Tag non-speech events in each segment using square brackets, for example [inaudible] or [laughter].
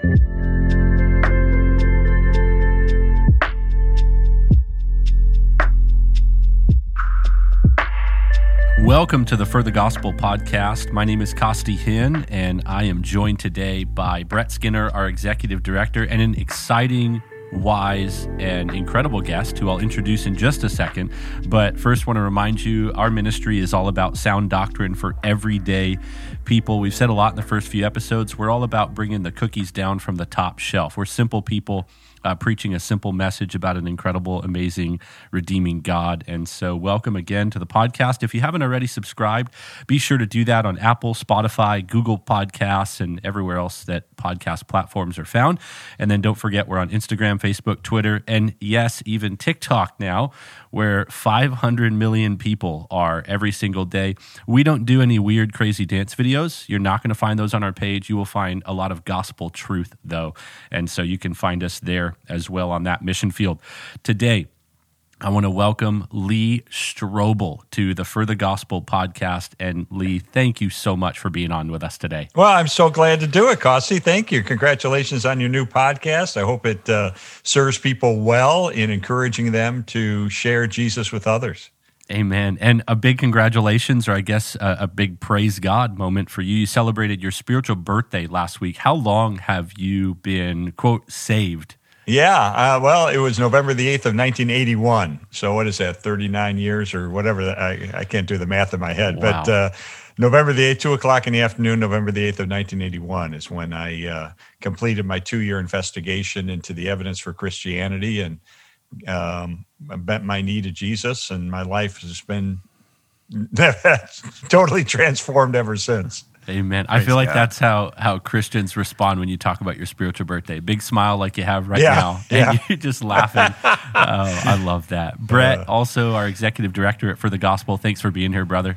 Welcome to the For the Gospel podcast. My name is Costi Hinn, and I am joined today by Brett Skinner, our executive director, and an exciting, wise, and incredible guest who I'll introduce in just a second. But first, want to remind you our ministry is all about sound doctrine for everyday people. We've said a lot in the first few episodes. We're all about bringing the cookies down from the top shelf. We're simple people uh, preaching a simple message about an incredible, amazing, redeeming God. And so, welcome again to the podcast. If you haven't already subscribed, be sure to do that on Apple, Spotify, Google Podcasts, and everywhere else that podcast platforms are found. And then don't forget, we're on Instagram, Facebook, Twitter, and yes, even TikTok now, where 500 million people are every single day. We don't do any weird, crazy dance videos. You're not going to find those on our page. You will find a lot of gospel truth, though. And so you can find us there as well on that mission field. Today, I want to welcome Lee Strobel to the For the Gospel podcast. And Lee, thank you so much for being on with us today. Well, I'm so glad to do it, Costi. Thank you. Congratulations on your new podcast. I hope it uh, serves people well in encouraging them to share Jesus with others. Amen. And a big congratulations, or I guess a, a, big praise God moment for you. You celebrated your spiritual birthday last week. How long have you been, quote, saved? Yeah, uh, well, it was November the 8th of 1981. So what is that, 39 years or whatever? I, I can't do the math in my head. Wow. But uh, November the 8th, 2 o'clock in the afternoon, November the 8th of 1981 is when I uh, completed my two-year investigation into the evidence for Christianity and um, I bent my knee to Jesus and my life has been [laughs] totally transformed ever sinst. Amen. Praise I feel like God. that's how how Christians respond when you talk about your spiritual birthday. Big smile like you have right yeah, now, and you're just laughing. [laughs] oh, I love that. Brett, uh, also our executive director For the Gospel. Thanks for being here, brother.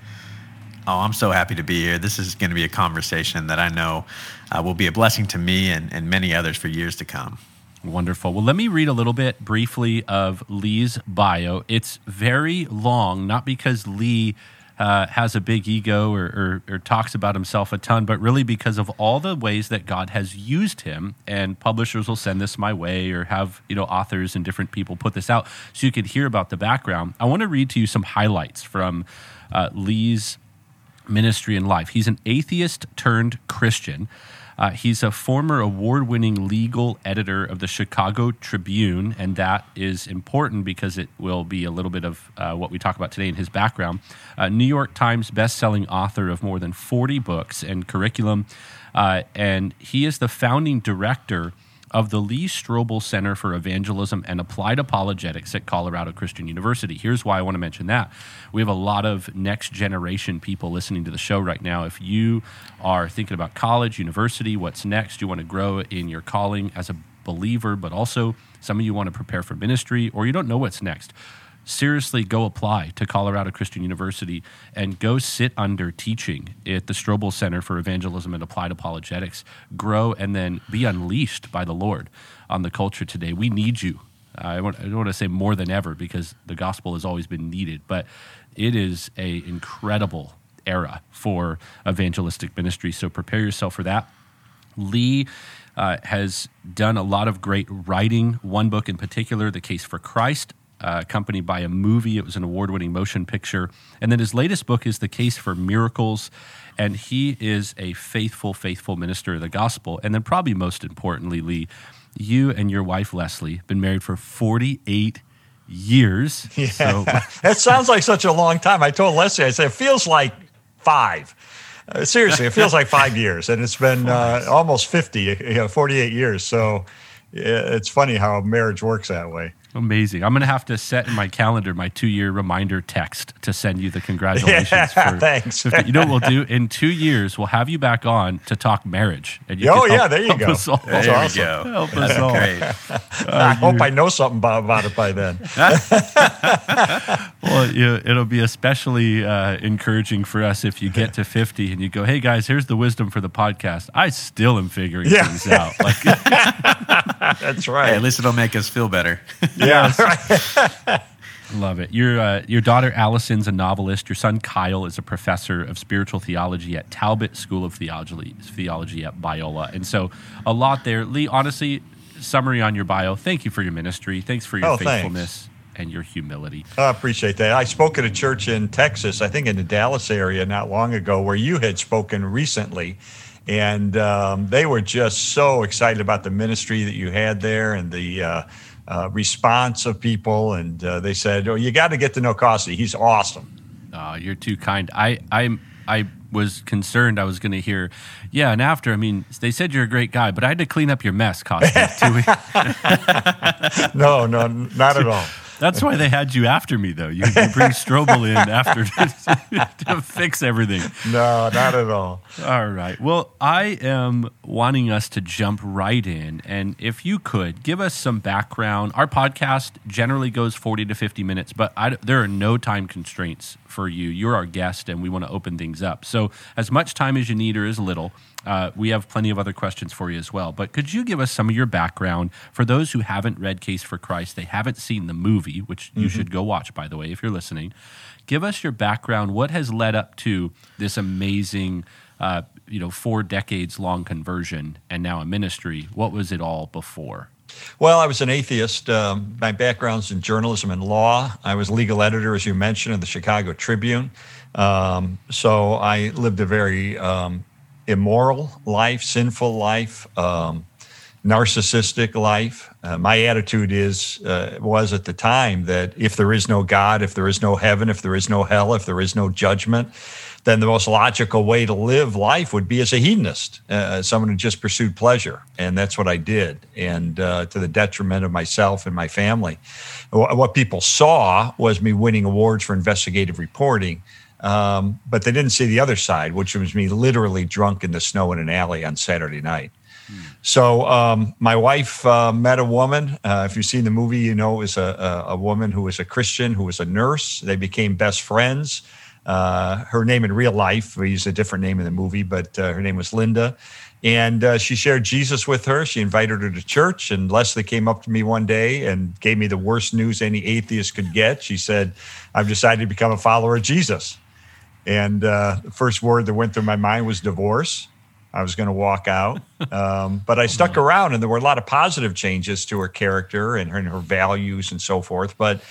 Oh, I'm so happy to be here. This is going to be a conversation that I know uh, will be a blessing to me and, and many others for years to come. Wonderful. Well, let me read a little bit briefly of Lee's bio. It's very long, not because Lee uh, has a big ego or, or, or, talks about himself a ton, but really because of all the ways that God has used him. And publishers will send this my way or have you know authors and different people put this out so you could hear about the background. I want to read to you some highlights from uh, Lee's ministry and life. He's an atheist turned Christian. Uh, he's a former award winning legal editor of the Chicago Tribune, and that is important because it will be a little bit of uh, what we talk about today in his background. Uh, New York Times best-selling author of more than 40 books and curriculum, uh, and he is the founding director of the Lee Strobel Center for Evangelism and Applied Apologetics at Colorado Christian University. Here's why I want to mention that. We have a lot of next generation people listening to the show right now. If you are thinking about college, university, what's next, you want to grow in your calling as a believer, but also some of you want to prepare for ministry or you don't know what's next seriously go apply to Colorado Christian University and go sit under teaching at the Strobel Center for Evangelism and Applied Apologetics. Grow and then be unleashed by the Lord on the culture today. We need you. I, want, I don't want to say more than ever because the gospel has always been needed, but it is a incredible era for evangelistic ministry. So prepare yourself for that. Lee uh, has done a lot of great writing. One book in particular, The Case for Christ, uh, accompanied by a movie. It was an award winning motion picture. And then his latest book is The Case for Miracles. And he is a faithful, faithful minister of the gospel. And then, probably most importantly, Lee, you and your wife, Leslie, been married for 48 years. [laughs] Yeah. So. [laughs] that sounds like such a long time. I told Leslie, I said, it feels like five. Uh, seriously, it feels like five [laughs] years. And it's been uh, almost 50, you know, 48 years. So it's funny how marriage works that way. Amazing. I'm going to have to set in my calendar my two year reminder text to send you the congratulations. [laughs] Yeah, for, [laughs] thanks. you know what we'll do? In two years, we'll have you back on to talk marriage. And you oh, yeah, there you go. That's there awesome. go. Help us all. Great. Uh, [laughs] I hope I know something about, about it by then. well, you it'll be especially uh, encouraging for us if you get to 50 and you go, hey, guys, here's the wisdom for the podcast. I still am figuring yeah. things out. Like, That's right. Hey, at least it'll make us feel better. Yeah. [laughs] Love it. Your uh, your daughter Allison's a novelist. Your son Kyle is a professor of spiritual theology at Talbot School of Theology, theology at Biola. And so a lot there. Lee, honestly, summary on your bio. Thank you for your ministry. Thanks for your oh, faithfulness. Thanks. And your humility. I appreciate that. I spoke at a church in Texas, I think in the Dallas area, not long ago, where you had spoken recently and um, they were just so excited about the ministry that you had there and the uh, uh, response of people. And uh, they said, "Oh, you got to get to know Costi. He's awesome." Oh, you're too kind. I I I was concerned. I was going to hear, yeah, and after. I mean, they said you're a great guy, but I had to clean up your mess, Costi. [laughs] no, no, not at all. That's why they had you after me, though. You, you bring Strobel in after to, [laughs] to, fix everything. No, not at all. All right. Well, I am wanting us to jump right in. And if you could give us some background, our podcast generally goes 40 to 50 minutes, but I, there are no time constraints for you. You're our guest, and we want to open things up. So, as much time as you need or as little, uh, we have plenty of other questions for you as well. But could you give us some of your background for those who haven't read Case for Christ? They haven't seen the movie, which mm-hmm. you should go watch, by the way, if you're listening. Give us your background. What has led up to this amazing, uh, you know, four decades long conversion and now a ministry? What was it all before? Well, I was an atheist. Um, my background's in journalism and law. I was legal editor, as you mentioned, of the Chicago Tribune. Um, so I lived a very um, immoral life, sinful life, um, narcissistic life. Uh, my attitude is uh, was at the time that if there is no God, if there is no heaven, if there is no hell, if there is no judgment, then the most logical way to live life would be as a hedonist, uh, someone who just pursued pleasure, and that's what I did, and uh, to the detriment of myself and my family. What people saw was me winning awards for investigative reporting um, but they didn't see the other side, which was me literally drunk in the snow in an alley on Saturday night. So um, my wife uh, met a woman. Uh, if you've seen the movie, you know it was a, a, a, woman who was a Christian, who was a nurse. They became best friends. Uh, her name in real life, we use a different name in the movie, but uh, her name was Linda. And uh, she shared Jesus with her. She invited her to church. And Leslie came up to me one day and gave me the worst news any atheist could get. She said, I've decided to become a follower of Jesus. And uh, the first word that went through my mind was divorce. I was going to walk out. [laughs] Um, but I stuck around, and there were a lot of positive changes to her character and her, and her values and so forth. But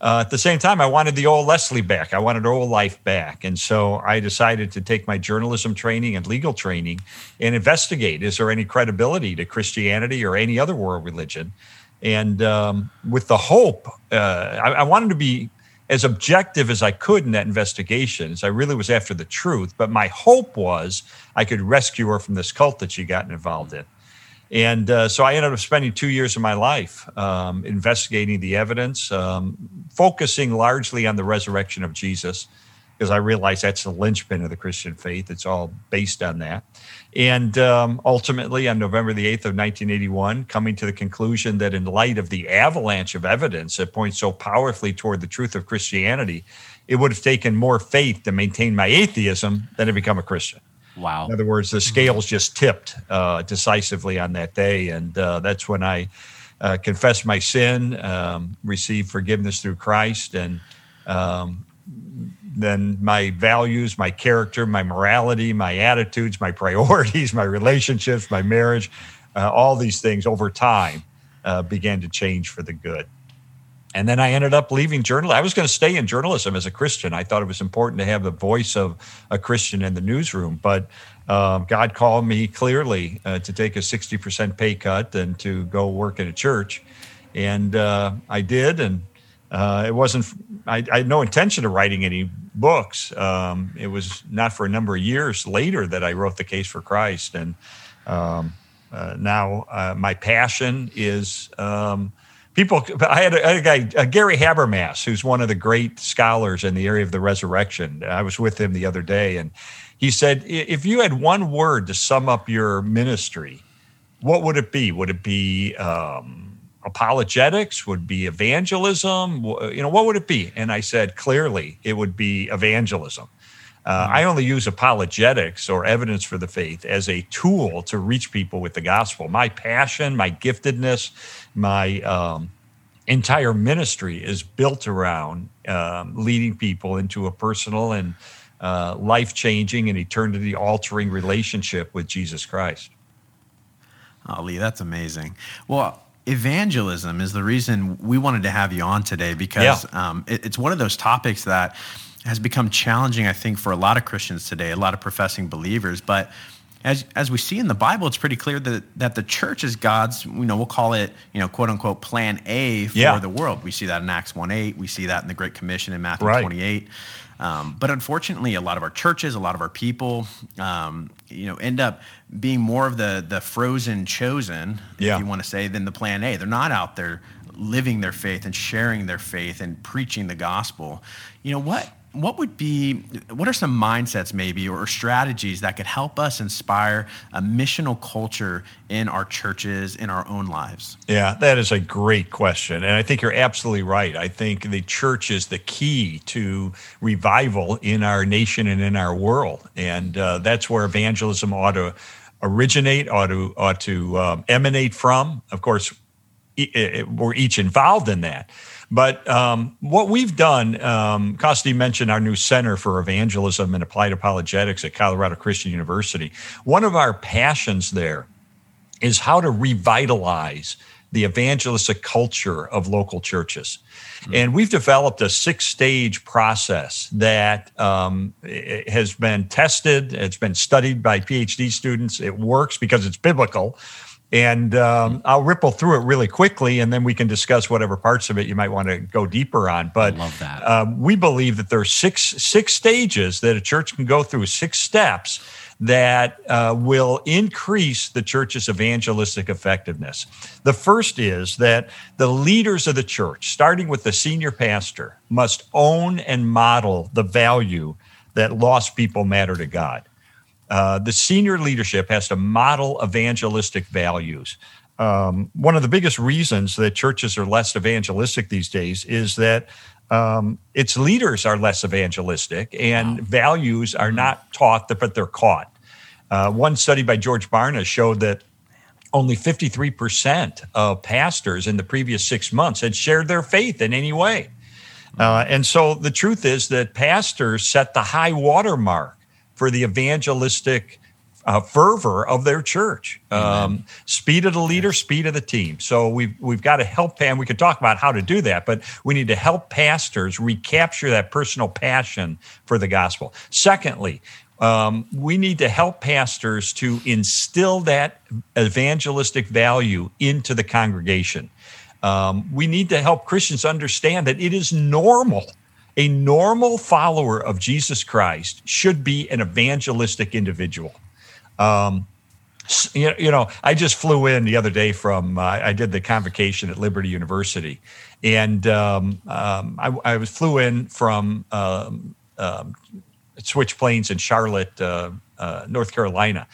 uh, at the same time, I wanted the old Leslie back. I wanted her old life back. And so I decided to take my journalism training and legal training and investigate is there any credibility to Christianity or any other world religion? And um, with the hope, uh, I, I wanted to be as objective as I could in that investigation, as I really was after the truth. But my hope was I could rescue her from this cult that she got involved in. And uh, so I ended up spending two years of my life um, investigating the evidence, um, focusing largely on the resurrection of Jesus because I realize that's the linchpin of the Christian faith. It's all based on that. And um, ultimately, on November the 8th of 1981, coming to the conclusion that in light of the avalanche of evidence that points so powerfully toward the truth of Christianity, it would have taken more faith to maintain my atheism than to become a Christian. Wow. In other words, the scales just tipped uh, decisively on that day. And uh, that's when I uh, confessed my sin, um, received forgiveness through Christ, and um, then my values, my character, my morality, my attitudes, my [laughs] priorities, my relationships, my marriage, uh, all these things over time uh, began to change for the good. And then I ended up leaving journalism. I was going to stay in journalism as a Christian. I thought it was important to have the voice of a Christian in the newsroom. But uh, God called me clearly uh, to take a 60% pay cut and to go work in a church. And uh, I did. And uh, it wasn't, I, I, had no intention of writing any books. Um, it was not for a number of years later that I wrote The Case for Christ. And um, uh, now uh, my passion is um, people. I had, a, had a guy, uh, Gary Habermas, who's one of the great scholars in the area of the resurrection. I was with him the other day, and he said, if you had one word to sum up your ministry, what would it be? Would it be um, apologetics would be evangelism you know what would it be and i said clearly it would be evangelism uh, mm-hmm. i only use apologetics or evidence for the faith as a tool to reach people with the gospel my passion my giftedness my um, entire ministry is built around um, leading people into a personal and uh, life changing and eternity altering relationship with Jesus Christ. Ali, that's amazing. Well, evangelism is the reason we wanted to have you on today because yeah. um, it, it's one of those topics that has become challenging, I think, for a lot of Christians today, a lot of professing believers. But as, as we see in the Bible, it's pretty clear that, that the church is God's, you know, we'll call it, you know, quote unquote, plan A for yeah. the world. We see that in Acts 1 8. We see that in the Great Commission in Matthew right. 28. Um, but unfortunately, a lot of our churches, a lot of our people, um, you know, end up being more of the the frozen chosen, yeah. if you want to say, than the plan A. They're not out there living their faith and sharing their faith and preaching the gospel. You know what? What would be what are some mindsets maybe or strategies that could help us inspire a missional culture in our churches in our own lives? Yeah that is a great question and i think you're absolutely right. I think the church is the key to revival in our nation and in our world and uh, that's where evangelism ought to originate ought to ought to um, emanate from. Of course it, it, we're each involved in that but um, what we've done, um, Costi mentioned our new Center for Evangelism and Applied Apologetics at Colorado Christian University. One of our passions there is how to revitalize the evangelistic culture of local churches. Mm-hmm. And we've developed a six stage process that um, has been tested, it's been studied by PhD students. It works because it's biblical. And um, I'll ripple through it really quickly, and then we can discuss whatever parts of it you might want to go deeper on. But um, we believe that there are six six stages that a church can go through, six steps that uh, will increase the church's evangelistic effectiveness. The first is that the leaders of the church, starting with the senior pastor, must own and model the value that lost people matter to God. Uh, the senior leadership has to model evangelistic values. Um, one of the biggest reasons that churches are less evangelistic these days is that um, its leaders are less evangelistic and wow. values are not taught, but they're caught. Uh, one study by George Barna showed that only 53% of pastors in the previous six months had shared their faith in any way. Uh, and so the truth is that pastors set the high watermark for the evangelistic uh, fervor of their church. Um, speed of the leader, speed of the team. So we've we've got to help, and we could talk about how to do that, but we need to help pastors recapture that personal passion for the gospel. Secondly, um, we need to help pastors to instill that evangelistic value into the congregation. Um, we need to help Christians understand that it is normal a normal follower of Jesus Christ should be an evangelistic individual. Um, you know, I just flew in the other day from, uh, I did the convocation at Liberty University. And um, um, I, I, was flew in from um, um, switch planes in Charlotte, uh, uh, North Carolina.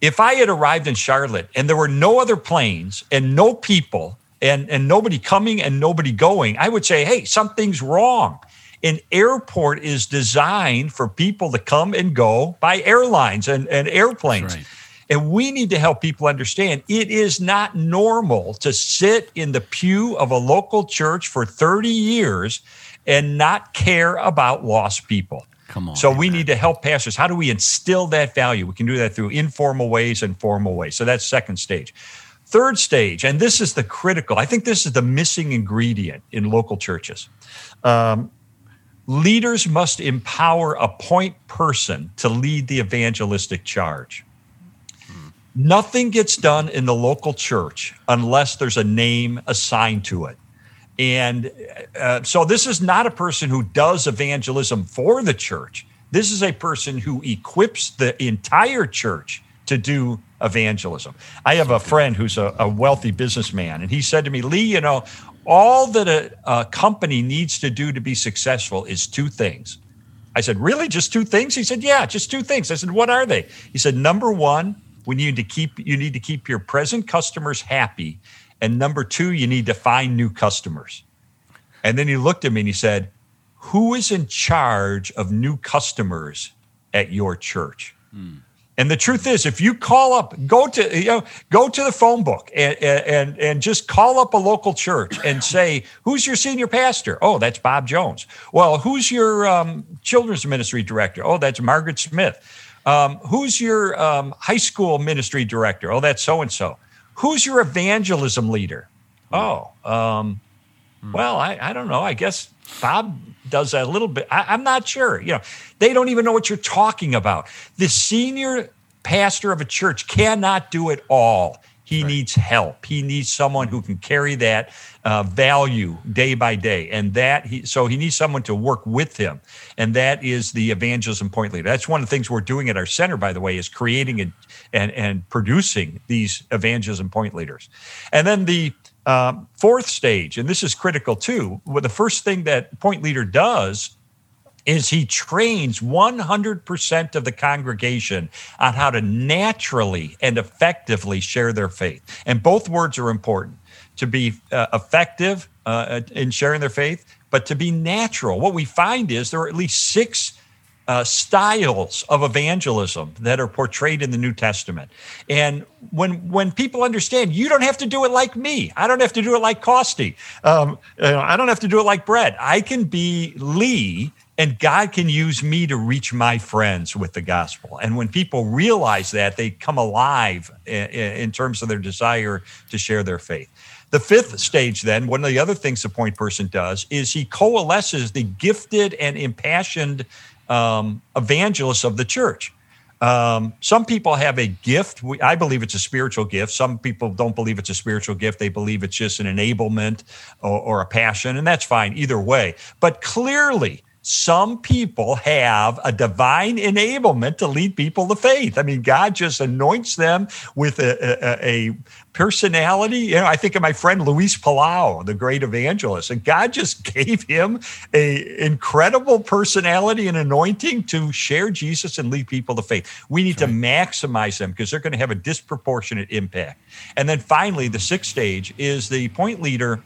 If I had arrived in Charlotte and there were no other planes and no people and, and nobody coming and nobody going, I would say, hey, something's wrong. An airport is designed for people to come and go by airlines and, and airplanes. Right. And we need to help people understand it is not normal to sit in the pew of a local church for 30 years and not care about lost people. Come on. So we need to help pastors. How do we instill that value? We can do that through informal ways and formal ways. So that's second stage. Third stage, and this is the critical, I think this is the missing ingredient in local churches. Um, Leaders must empower a point person to lead the evangelistic charge. Nothing gets done in the local church unless there's a name assigned to it. And uh, so this is not a person who does evangelism for the church. This is a person who equips the entire church to do evangelism. I have a friend who's a, a, wealthy businessman, and he said to me, Lee, you know, all that a, a company needs to do to be successful is two things. I said, Really? Just two things? He said, Yeah, just two things. I said, What are they? He said, Number one, we need to keep you need to keep your present customers happy. And number two, you need to find new customers. And then he looked at me and he said, Who is in charge of new customers at your church? Hmm. And the truth is, if you call up, go to you know, go to the phone book and and and just call up a local church and say, "Who's your senior pastor?" Oh, that's Bob Jones. Well, who's your um, children's ministry director? Oh, that's Margaret Smith. Um, who's your um, high school ministry director? Oh, that's so and so. Who's your evangelism leader? Oh, um, well, I, I don't know. I guess Bob does a little bit. I, I'm not sure. You know, they don't even know what you're talking about. The senior pastor of a church cannot do it all. He right. needs help. He needs someone who can carry that uh, value day by day, and that he so he needs someone to work with him, and that is the evangelism point leader. That's one of the things we're doing at our center, by the way, is creating and and, and producing these evangelism point leaders, and then the um, fourth stage, and this is critical too. Well, the first thing that point leader does is he trains 100% of the congregation on how to naturally and effectively share their faith. And both words are important to be uh, effective uh, in sharing their faith, but to be natural. What we find is there are at least six uh, styles of evangelism that are portrayed in the New Testament. And when when people understand, you don't have to do it like me. I don't have to do it like Costi. Um, I don't have to do it like Brett. I can be Lee, and God can use me to reach my friends with the gospel. And when people realize that, they come alive in, in terms of their desire to share their faith. The fifth stage, then, one of the other things the point person does is he coalesces the gifted and impassioned um, evangelists of the church. Um, some people have a gift. We, I believe it's a spiritual gift. Some people don't believe it's a spiritual gift. They believe it's just an enablement or, or a passion, and that's fine either way. But clearly, some people have a divine enablement to lead people to faith. I mean, God just anoints them with a, a, a personality. You know, I think of my friend Luis Palau, the great evangelist, and God just [laughs] gave him a incredible personality and anointing to share Jesus and lead people to faith. We need That's to maximize them because they're going to have a disproportionate impact. And then finally, the sixth stage is the point leader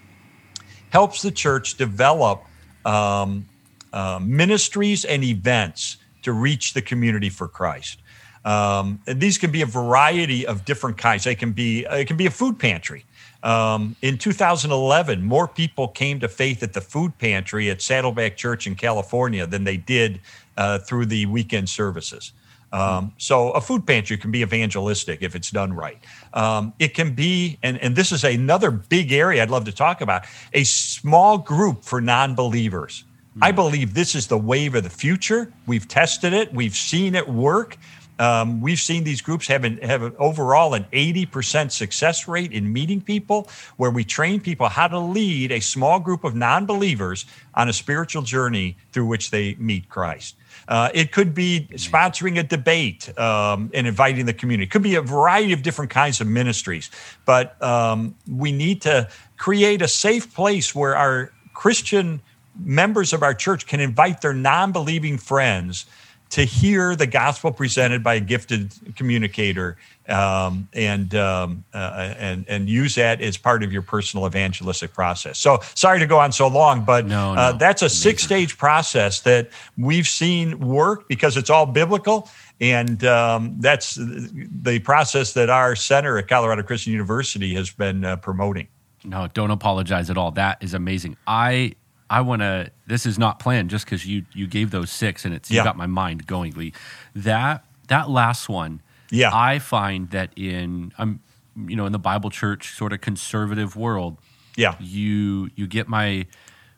helps the church develop um, uh, ministries and events to reach the community for Christ. Um, and these can be a variety of different kinds. They can be it can be a food pantry. Um, in 2011, more people came to faith at the food pantry at Saddleback Church in California than they did uh, through the weekend services. Um, so a food pantry can be evangelistic if it's done right. Um, it can be, and, and this is another big area I'd love to talk about, a small group for non-believers. I believe this is the wave of the future. We've tested it, we've seen it work. Um, we've seen these groups have an, have an overall an 80% success rate in meeting people, where we train people how to lead a small group of non believers on a spiritual journey through which they meet Christ. Uh, it could be sponsoring a debate um, and inviting the community. It could be a variety of different kinds of ministries. But um, we need to create a safe place where our Christian members of our church can invite their non believing friends to hear the gospel presented by a gifted communicator um, and um, uh, and and use that as part of your personal evangelistic process. So sorry to go on so long, but no, uh, no. Uh, that's a six stage process that we've seen work because it's all biblical. And um, that's the process that our center at Colorado Christian University has been uh, promoting. No, don't apologize at all. That is amazing. I I want to. This is not planned, just because you you gave those six, and it's yeah. you got my mind going, Lee. That that last one, yeah, I find that in I'm you know in the Bible church sort of conservative world, yeah, you you get my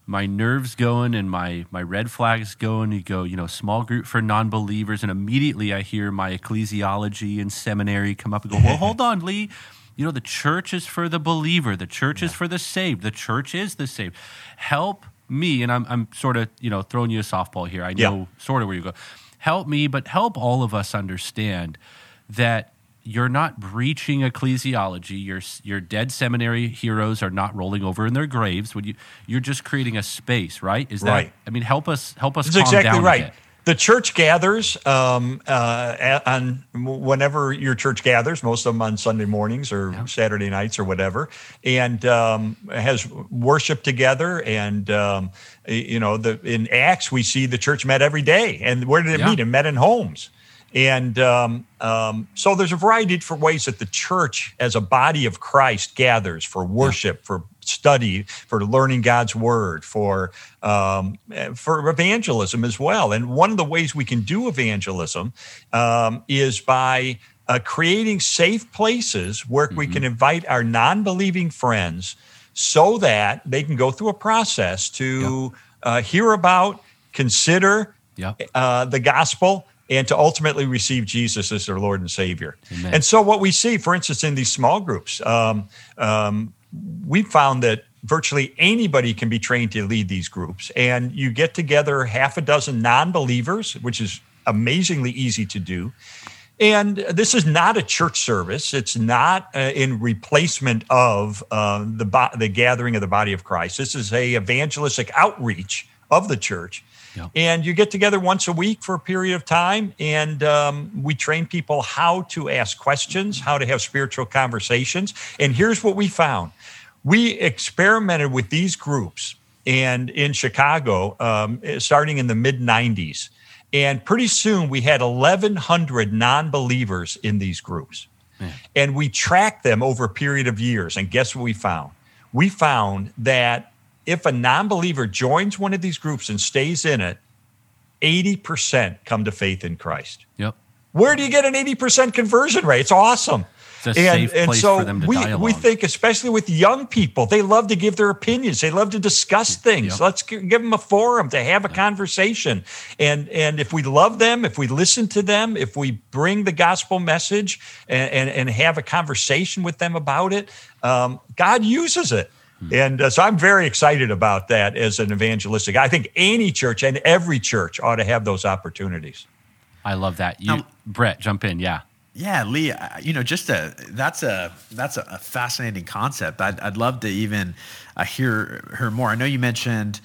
my nerves going and my my red flags going. You go, you know, small group for non-believers, and immediately I hear my ecclesiology and seminary come up and go, well, [laughs] hold on, Lee. You know, the church is for the believer. The church yeah. is for the saved. The church is the saved. Help me, and I'm, I'm sort of, you know, throwing you a softball here. I know yeah. sort of where you go. Help me, but help all of us understand that you're not breaching ecclesiology. Your your dead seminary heroes are not rolling over in their graves. When you you're just creating a space, right? Is that right. I mean, help us help us. That's exactly right the church gathers um, uh, on whenever your church gathers, most of them on Sunday mornings or yeah. Saturday nights or whatever, and um, has worship together. And um, you know, the, in Acts we see the church met every day. And where did it yeah. meet? It met in homes. And um, um, so there's a variety of different ways that the church, as a body of Christ, gathers for worship, yeah. for study, for learning God's word, for um, for evangelism as well. And one of the ways we can do evangelism um, is by uh, creating safe places where mm-hmm. we can invite our non-believing friends so that they can go through a process to uh, hear about, consider uh, the gospel, and to ultimately receive Jesus as their Lord and Savior. Amen. And so, what we see, for instance, in these small groups, um, um, we found that virtually anybody can be trained to lead these groups. And you get together half a dozen non believers, which is amazingly easy to do. And this is not a church service. It's not uh, in replacement of uh, the, bo- the gathering of the body of Christ. This is a evangelistic outreach of the church. Yep. And you get together once a week for a period of time, and um, we train people how to ask questions, how to have spiritual conversations. And here's what we found we experimented with these groups and in Chicago um, starting in the mid 90s. And pretty soon we had 1,100 non believers in these groups. Man. And we tracked them over a period of years. And guess what we found? We found that if a non believer joins one of these groups and stays in it, 80% come to faith in Christ. Yep. Where do you get an 80% conversion rate? It's awesome and, and so we, dialogue. we think, especially with young people, they love to give their opinions. They love to discuss things. Yep. Let's give them a forum to have a conversation. And and if we love them, if we listen to them, if we bring the gospel message and and, and have a conversation with them about it, um, God uses it. Hmm. And uh, so I'm very excited about that as an evangelistic. I think any church and every church ought to have those opportunities. I love that. You, Brett, jump in. Yeah. Yeah, Lee, you know, just a that's a that's a fascinating concept. I'd I'd love to even uh, hear hear more. I know you mentioned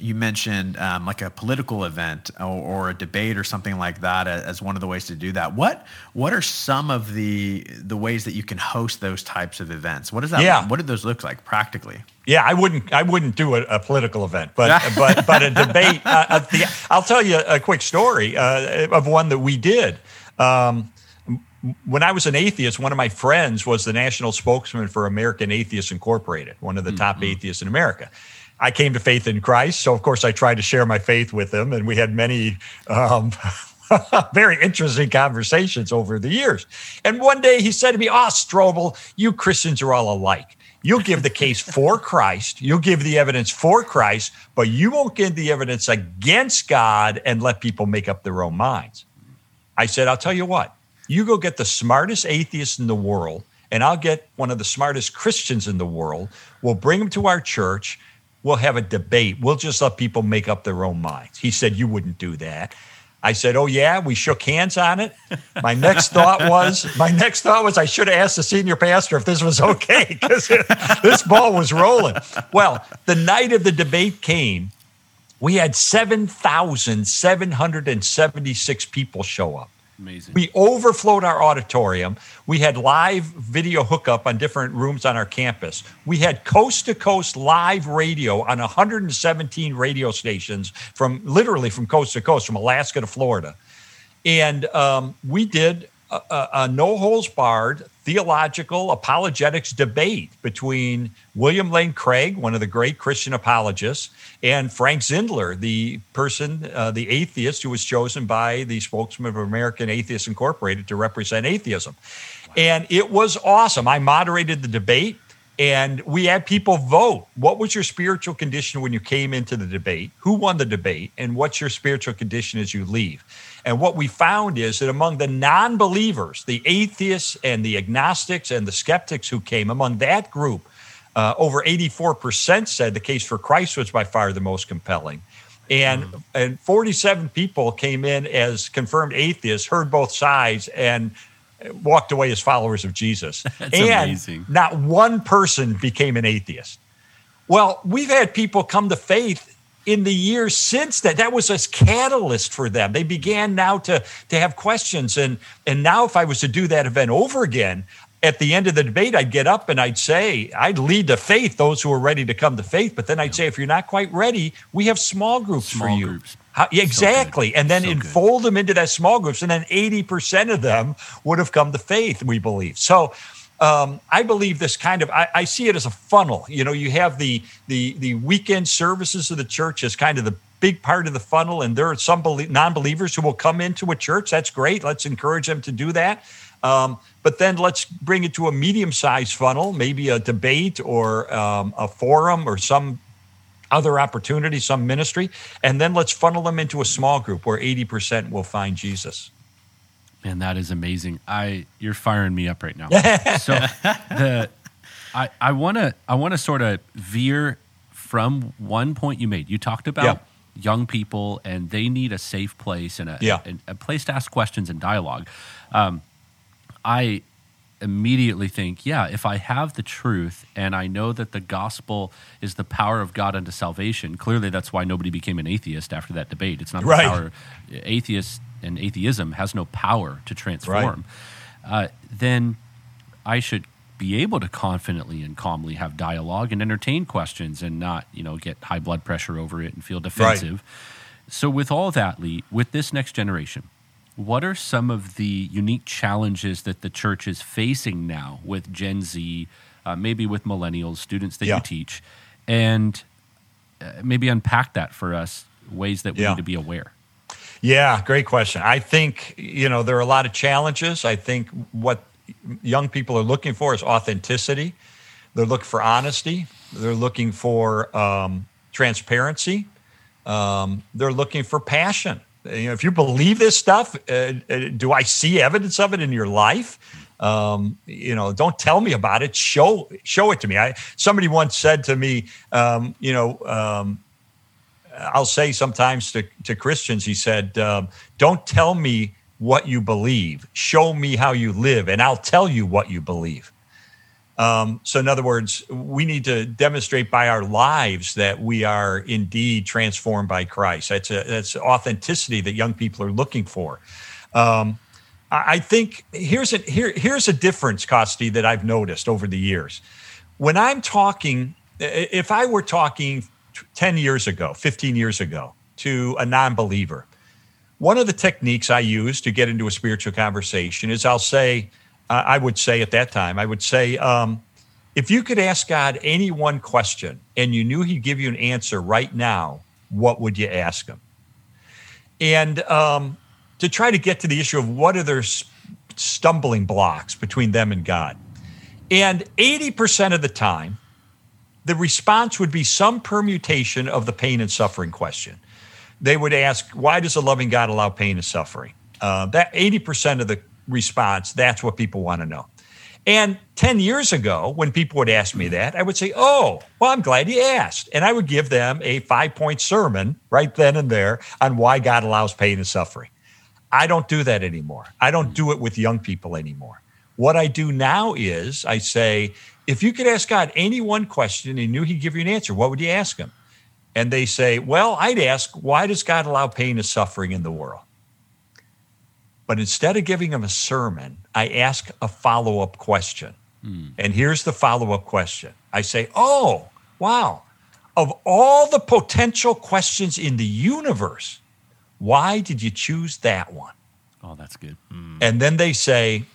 you mentioned um, like a political event or, or, a debate or something like that as one of the ways to do that. What what are some of the the ways that you can host those types of events? What does that? Yeah. What do those look like practically? Yeah, I wouldn't. I wouldn't do a, a political event, but [laughs] but but a debate. Uh, uh, the, I'll tell you a quick story uh, of one that we did. Um, when I was an atheist, one of my friends was the national spokesman for American Atheists Incorporated, one of the mm-hmm. top atheists in America. I came to faith in Christ, so of course I tried to share my faith with him, and we had many um, [laughs] very interesting conversations over the years. And one day he said to me, "Ah, oh, Strobel, you Christians are all alike. You'll give the case for [laughs] Christ, you'll give the evidence for Christ, but you won't give the evidence against God and let people make up their own minds." I said, "I'll tell you what." You go get the smartest atheist in the world, and I'll get one of the smartest Christians in the world. We'll bring them to our church. We'll have a debate. We'll just let people make up their own minds. He said, You wouldn't do that. I said, "Oh yeah." We shook hands on it. My next thought was, my next thought was, I should have asked the senior pastor if this was okay because [laughs] this ball was rolling. Well, the night of the debate came, we had seven thousand seven hundred and seventy-six people show up. Amazing. We overflowed our auditorium. We had live video hookup on different rooms on our campus. We had coast to coast live radio on 117 radio stations from literally from coast to coast, from Alaska to Florida. And um, we did a, a, no holds barred theological apologetics debate between William Lane Craig, one of the great Christian apologists, and Frank Zindler, the person, uh, the atheist who was chosen by the spokesman of American Atheists Incorporated to represent atheism. And it was awesome. I moderated the debate. And we had people vote. What was your spiritual condition when you came into the debate? Who won the debate? And what's your spiritual condition as you leave? And what we found is that among the non believers, the atheists and the agnostics and the skeptics who came, among that group, uh, over 84% said the case for Christ was by far the most compelling. And, mm. and 47 people came in as confirmed atheists, heard both sides, and walked away as followers of Jesus. [laughs] That's and amazing. not one person became an atheist. Well, we've had people come to faith in the years since that. That was a catalyst for them. They began now to, to have questions. And, and now, if I was to do that event over again, at the end of the debate, I'd get up and I'd say, I'd lead to faith those who are ready to come to faith. But then I'd say, if you're not quite ready, we have small groups small for you. Groups. How, exactly. So and then so enfold good. them into that small groups. And then 80% of them would have come to faith, we believe. So um, I believe this kind of I, I, see it as a funnel. You know, you have the the the weekend services of the church as kind of the big part of the funnel, and there are some non-believers who will come into a church. That's great. Let's encourage them to do that. Um, but then let's bring it to a medium-sized funnel, maybe a debate or um, a forum or some other opportunity, some ministry, and then let's funnel them into a small group where 80% will find Jesus. Man, that is amazing. I you're firing me up right now. [laughs] so the I I want to I want to sort of veer from one point you made. You talked about yeah. young people and they need a safe place and a, yeah. a, a place to ask questions and dialogue. Um, I immediately think, yeah, if I have the truth and I know that the gospel is the power of God unto salvation, clearly that's why nobody became an atheist after that debate. It's not the right. power. Atheists and atheism has no power to transform, right. uh, then I should be able to confidently and calmly have dialogue and entertain questions and not, you know, get high blood pressure over it and feel defensive. Right. So, with all that, Lee, with this next generation, what are some of the unique challenges that the church is facing now with Gen Z, uh, maybe with millennials, students that yeah. you teach, and uh, maybe unpack that for us, ways that we yeah. need to be aware? Yeah, great question. I think, you know, there are a lot of challenges. I think what young people are looking for is authenticity. They're looking for honesty. They're looking for um, transparency. Um, they're looking for passion. You know, if you believe this stuff, uh, uh, do I see evidence of it in your life? Um, you know, don't tell me about it. Show show it to me. I somebody once said to me, um, you know, um, I'll say sometimes to, to Christians, he said, um, Don't tell me what you believe, show me how you live, and I'll tell you what you believe. Um, so, in other words, we need to demonstrate by our lives that we are indeed transformed by Christ. That's a, that's authenticity that young people are looking for. Um, I think here's a here, here's a difference, Costi, that I've noticed over the years. When I'm talking, if I were talking 10 years ago, 15 years ago to a non believer. One of the techniques I use to get into a spiritual conversation is I'll say, uh, I would say at that time, I would say, um, if you could ask God any one question and you knew He'd give you an answer right now, what would you ask Him? And um, to try to get to the issue of what are their stumbling blocks between them and God. And 80% of the time, the response would be some permutation of the pain and suffering question. They would ask, why does a loving God allow pain and suffering? Uh, that 80% of the response, that's what people want to know. And 10 years ago, when people would ask me that, I would say, Oh, well, I'm glad you asked. And I would give them a five point sermon right then and there on why God allows pain and suffering. I don't do that anymore. I don't do it with young people anymore. What I do now is I say, if you could ask God any one question and he knew he'd give you an answer, what would you ask him? And they say, Well, I'd ask, why does God allow pain and suffering in the world? But instead of giving him a sermon, I ask a follow up question. Hmm. And here's the follow up question I say, Oh, wow. Of all the potential questions in the universe, why did you choose that one? Oh, that's good. Hmm. And then they say,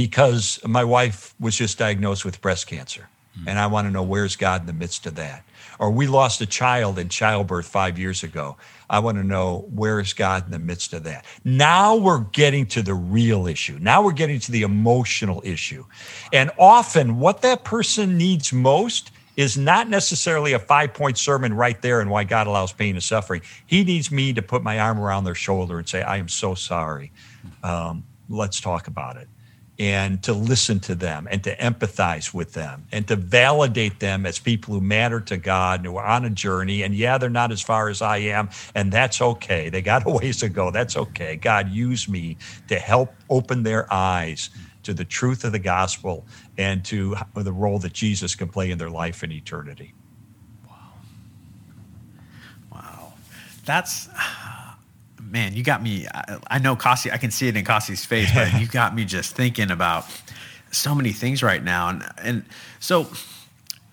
because my wife was just diagnosed with breast cancer. Mm-hmm. And I want to know where's God in the midst of that? Or we lost a child in childbirth five years ago. I want to know where is God in the midst of that? Now we're getting to the real issue. Now we're getting to the emotional issue. And often what that person needs most is not necessarily a five point sermon right there and why God allows pain and suffering. He needs me to put my arm around their shoulder and say, I am so sorry. Um, let's talk about it and to listen to them and to empathize with them and to validate them as people who matter to God and who are on a journey. And yeah, they're not as far as I am, and that's okay. They got a ways to go. That's okay. God, use me to help open their eyes to the truth of the gospel and to the role that Jesus can play in their life in eternity. Wow. Wow. That's man, you got me. I, I know Costi, I can see it in Costi's face, but you got me just thinking about so many things right now. And, and so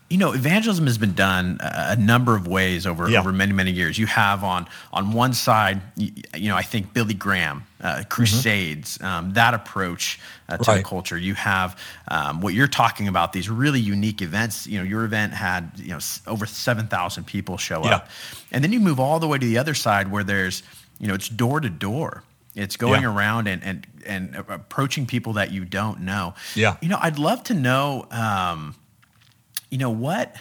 you know, evangelism has been done a number of ways over, yeah. over many, many years. You have on on one side, you, know, I think Billy Graham, uh. Crusades, mm-hmm. um, that approach uh, to right. the culture. You have um, what you're talking about; these really unique events. You know, your event had you know over seven thousand people show yeah. up, and then you move all the way to the other side where there's you know it's door to door. It's going yeah. around and, and and approaching people that you don't know. Yeah. You know, I'd love to know. Um, you know what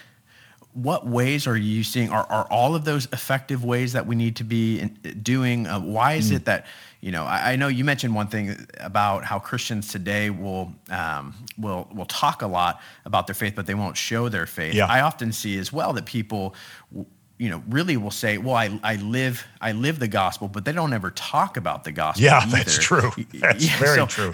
what ways are you seeing are, are all of those effective ways that we need to be in, doing uh, why is mm. it that you know I, I, know you mentioned one thing about how christians today will um, will will talk a lot about their faith but they won't show their faith yeah. i often see as well that people you know, really will say, "Well, I, I live I live the gospel," but they don't ever talk about the gospel. Yeah, either. that's true. That's yeah, very so true.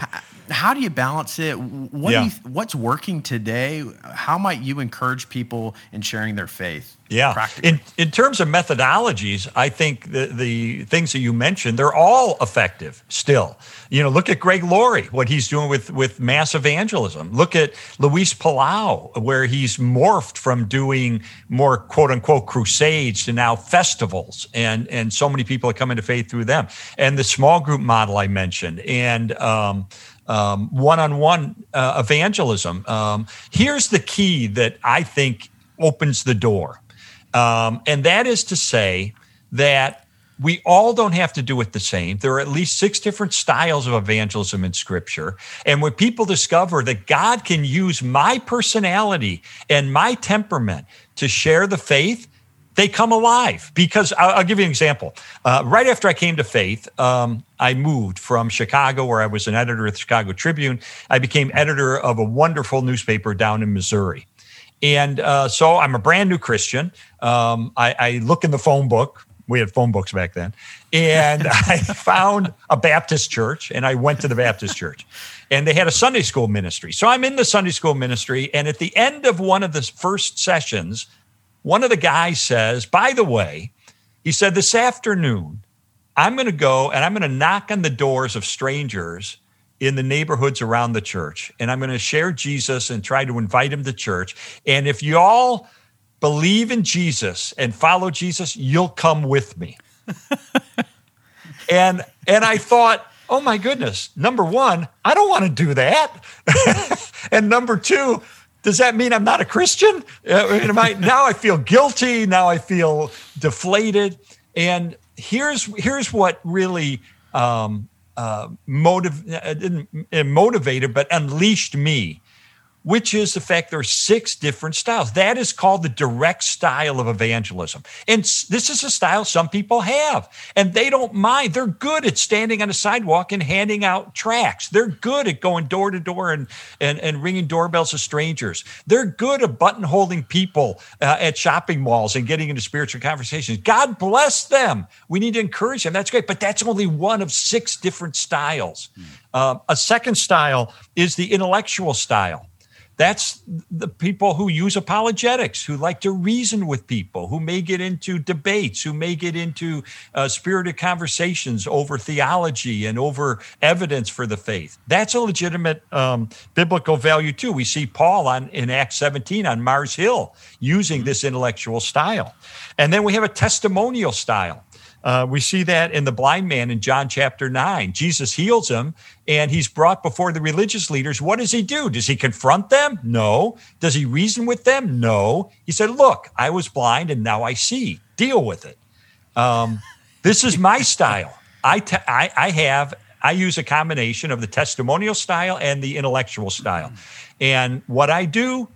How do you balance it? What yeah. you, what's working today? How might you encourage people in sharing their faith? Yeah. In in terms of methodologies, I think the the things that you mentioned, they're all effective still. You know, look at Greg Laurie, what he's doing with with mass evangelism. Look at Luis Palau, where he's morphed from doing more quote unquote crusades to now festivals, and and so many people are coming to faith through them. And the small group model I mentioned, and um, um, one-on-one uh, evangelism. Um, here's the key that I think opens the door um, and that is to say that we all don't have to do it the same. There are at least six different styles of evangelism in scripture. And when people discover that God can use my personality and my temperament to share the faith, they come alive. Because I'll, I'll give you an example. Uh, right after I came to faith, um, I moved from Chicago, where I was an editor at the Chicago Tribune. I became editor of a wonderful newspaper down in Missouri. And uh, so I'm a brand new Christian. Um, I, I look in the phone book. We had phone books back then. And [laughs] I found a Baptist church and I went to the Baptist church. And they had a Sunday school ministry. So I'm in the Sunday school ministry. And at the end of one of the first sessions, one of the guys says, By the way, he said, This afternoon, I'm going to go and I'm going to knock on the doors of strangers in the neighborhoods around the church. And I'm going to share Jesus and try to invite him to church. And if you all believe in Jesus and follow Jesus, you'll come with me. [laughs] and and I thought, oh my goodness, number one, I don't want to do that. [laughs] and number two, does that mean I'm not a Christian? Uh, I, now I feel guilty. Now I feel deflated. And here's here's what really um, uh, motive, uh, didn't motivated, but unleashed me which is the fact there are six different styles. That is called the direct style of evangelism. And this is a style some people have, and they don't mind. They're good at standing on a sidewalk and handing out tracts. They're good at going door to door and, and, and ringing doorbells of strangers. They're good at button holding people uh, at shopping malls and getting into spiritual conversations. God bless them. We need to encourage them. That's great. But that's only one of six different styles. Mm. Uh, a second style is the intellectual style. That's the people who use apologetics, who like to reason with people, who may get into debates, who may get into uh, spirited conversations over theology and over evidence for the faith. That's a legitimate um, biblical value too. We see Paul on in Acts 17 on Mars Hill using this intellectual style. And then we have a testimonial style. Uh, we see that in the blind man in John chapter 9. Jesus heals him and he's brought before the religious leaders. What does he do? Does he confront them? No. Does he reason with them? No. He said, Look, I was blind and now I see. Deal with it. Um, this is my [laughs] style. I, te- I, I have, I use a combination of the testimonial style and the intellectual style. And what I do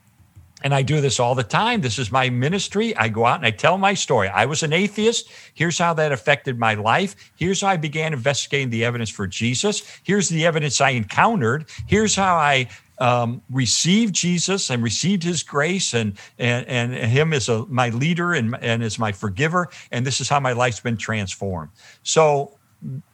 and I do this all the time. This is my ministry. I go out and I tell my story. I was an atheist. Here's how that affected my life. Here's how I began investigating the evidence for Jesus. Here's the evidence I encountered. Here's how I um, received Jesus and received His grace and and and Him as a, my leader and and as my forgiver. And this is how my life's been transformed. So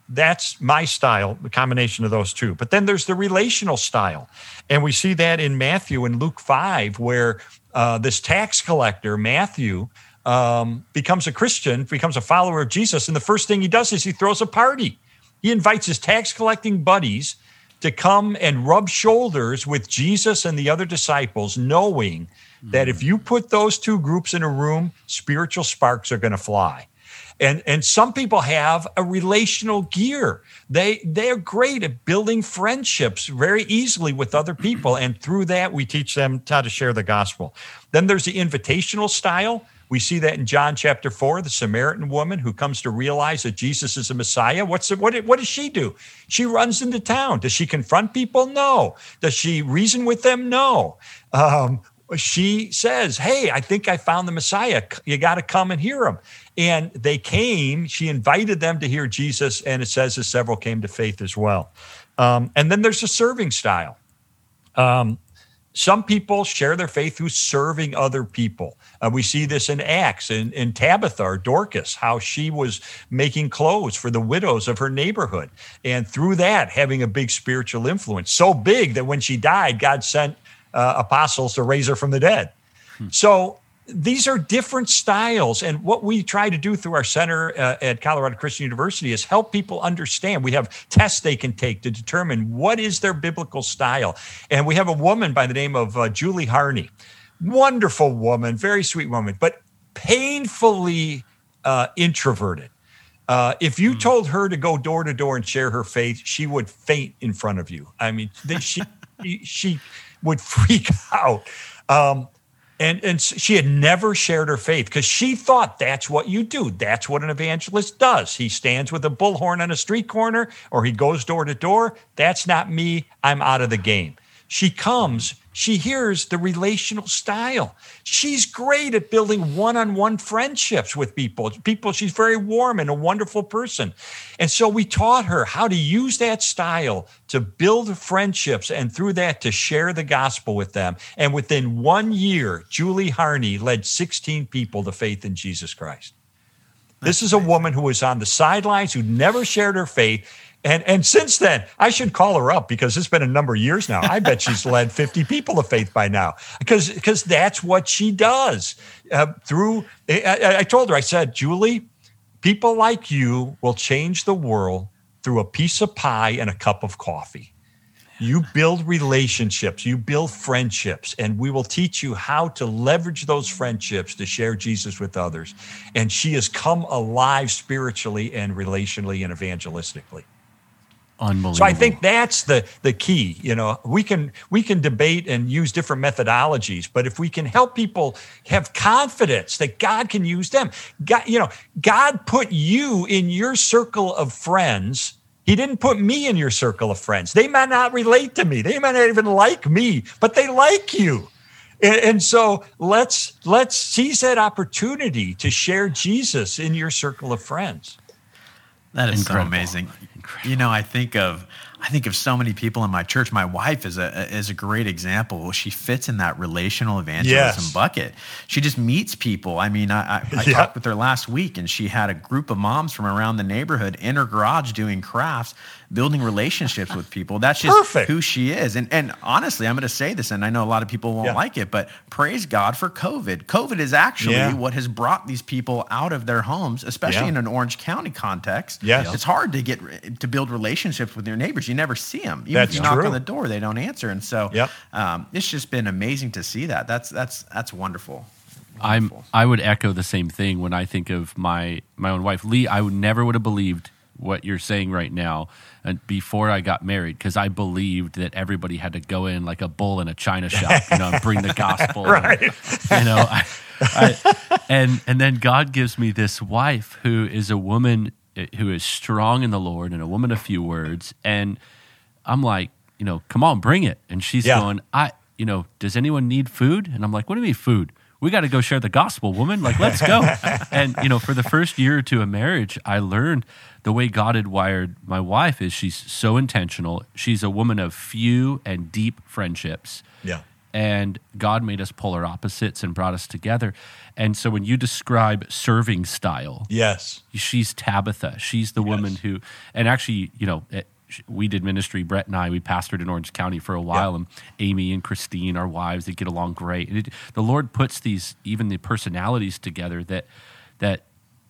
that's my style, the combination of those two. But then there's the relational style. And we see that in Matthew and Luke 5, where uh, this tax collector, Matthew, um, becomes a Christian, becomes a follower of Jesus. And the first thing he does is he throws a party. He invites his tax collecting buddies to come and rub shoulders with Jesus and the other disciples, knowing that if you put those two groups in a room, spiritual sparks are going to fly. And, and some people have a relational gear. They they're great at building friendships very easily with other people. And through that, we teach them how to share the gospel. Then there's the invitational style. We see that in John chapter four, the Samaritan woman who comes to realize that Jesus is the Messiah. What's the, what, what does she do? She runs into town. Does she confront people? No. Does she reason with them? No. Um, she says, Hey, I think I found the Messiah. You got to come and hear him. And they came. She invited them to hear Jesus. And it says that several came to faith as well. Um, and then there's a serving style. Um, some people share their faith through serving other people. Uh, we see this in Acts in, in Tabitha or Dorcas, how she was making clothes for the widows of her neighborhood. And through that, having a big spiritual influence. So big that when she died, God sent uh, apostles to raise her from the dead. Hmm. So these are different styles. And what we try to do through our center uh, at Colorado Christian University is help people understand. We have tests they can take to determine what is their biblical style. And we have a woman by the name of uh, Julie Harney, wonderful woman, very sweet woman, but painfully uh, introverted. Uh, if you mm. told her to go door to door and share her faith, she would faint in front of you. I mean, she [laughs] she would [laughs] freak out. Um, and, and she had never shared her faith because she thought that's what you do. That's what an evangelist does. He stands with a bullhorn on a street corner or he goes door to door. That's not me. I'm out of the game. She comes she hears the relational style. She's great at building one on one friendships with people. People, she's very warm and a wonderful person. And so we taught her how to use that style to build friendships and through that to share the gospel with them. And within one year, Julie Harney led 16 people to faith in Jesus Christ. This is a woman who was on the sidelines, who never shared her faith, and and since then, I should call her up because it's been a number of years now. I bet she's led [laughs] 50 people to faith by now because because that's what she does. Uh, through I, I told her, I said, Julie, people like you will change the world through a piece of pie and a cup of coffee. You build relationships, you build friendships, and we will teach you how to leverage those friendships to share Jesus with others. And she has come alive spiritually and relationally and evangelistically. Unbelievable. So I think that's the the key. You know, we can we can debate and use different methodologies, but if we can help people have confidence that God can use them, God, you know, God put you in your circle of friends. He didn't put me in your circle of friends. They might not relate to me. They might not even like me, but they like you. And, and so let's let's seize that opportunity to share Jesus in your circle of friends. That is Incredible. so amazing. Incredible. You know, I think of I think of so many people in my church. My wife is a is a great example. She fits in that relational evangelism yes. bucket. She just meets people. I mean, I, I, I [laughs] talked with her last week, and she had a group of moms from around the neighborhood in her garage doing crafts building relationships with people. That's just Perfect. who she is. And and honestly, I'm going to say this, and I know a lot of people won't yeah. like it, but praise God for COVID. COVID is actually yeah. what has brought these people out of their homes, especially yeah. in an Orange County context. Yes. it's hard to get to build relationships with your neighbors. You never see them. Even that's if you knock true. on the door, they don't answer. And so, yep. um, it's just been amazing to see that. That's that's that's wonderful. I'm I would echo the same thing when I think of my my own wife Lee. I would never would have believed what you're saying right now and before I got married because I believed that everybody had to go in like a bull in a china shop, you know, and bring the [laughs] gospel. right. And, you know, I, I, and and then God gives me this wife who is a woman eh, who is strong in the Lord and a woman of few words, and I'm like, you know, come on, bring it. And she's yeah. going, I, you know, does anyone need food? And I'm like, what do you mean food? we got to go share the gospel, woman. Like, let's go. [laughs] and, you know, for the first year or two of marriage, I learned the way God had wired my wife is she's so intentional. She's a woman of few and deep friendships. Yeah. And God made us polar opposites and brought us together. And so when you describe serving style, yes, she's Tabitha. She's the yes. woman who, and actually, you know, eh, we did ministry. Brett and I, we pastored in Orange County for a while, yeah. and Amy and Christine, our wives, they get along great. And it, the Lord puts these, even the personalities together that that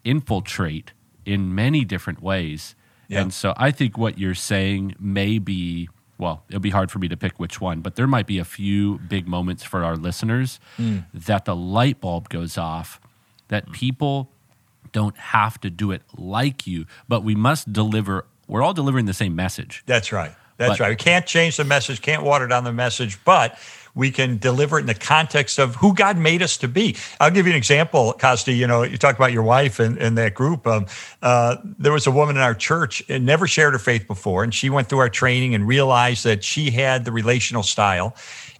infiltrate in many different ways. Yeah. And so I think what you're saying may be well, it'll be hard for me to pick which one, but there might be a few big moments for our listeners mm. that the light bulb goes off, that people don't have to do it like you, but we must deliver. We're all delivering the same message. That's right. That's but, right. We can't change the message, can't water down the message, but we can deliver it in the context of who God made us to be. I'll give you an example, Costi. You know, you talked about your wife and, and that group. Um, uh, there was a woman in our church and never shared her faith before, and she went through our training and realized that she had the relational style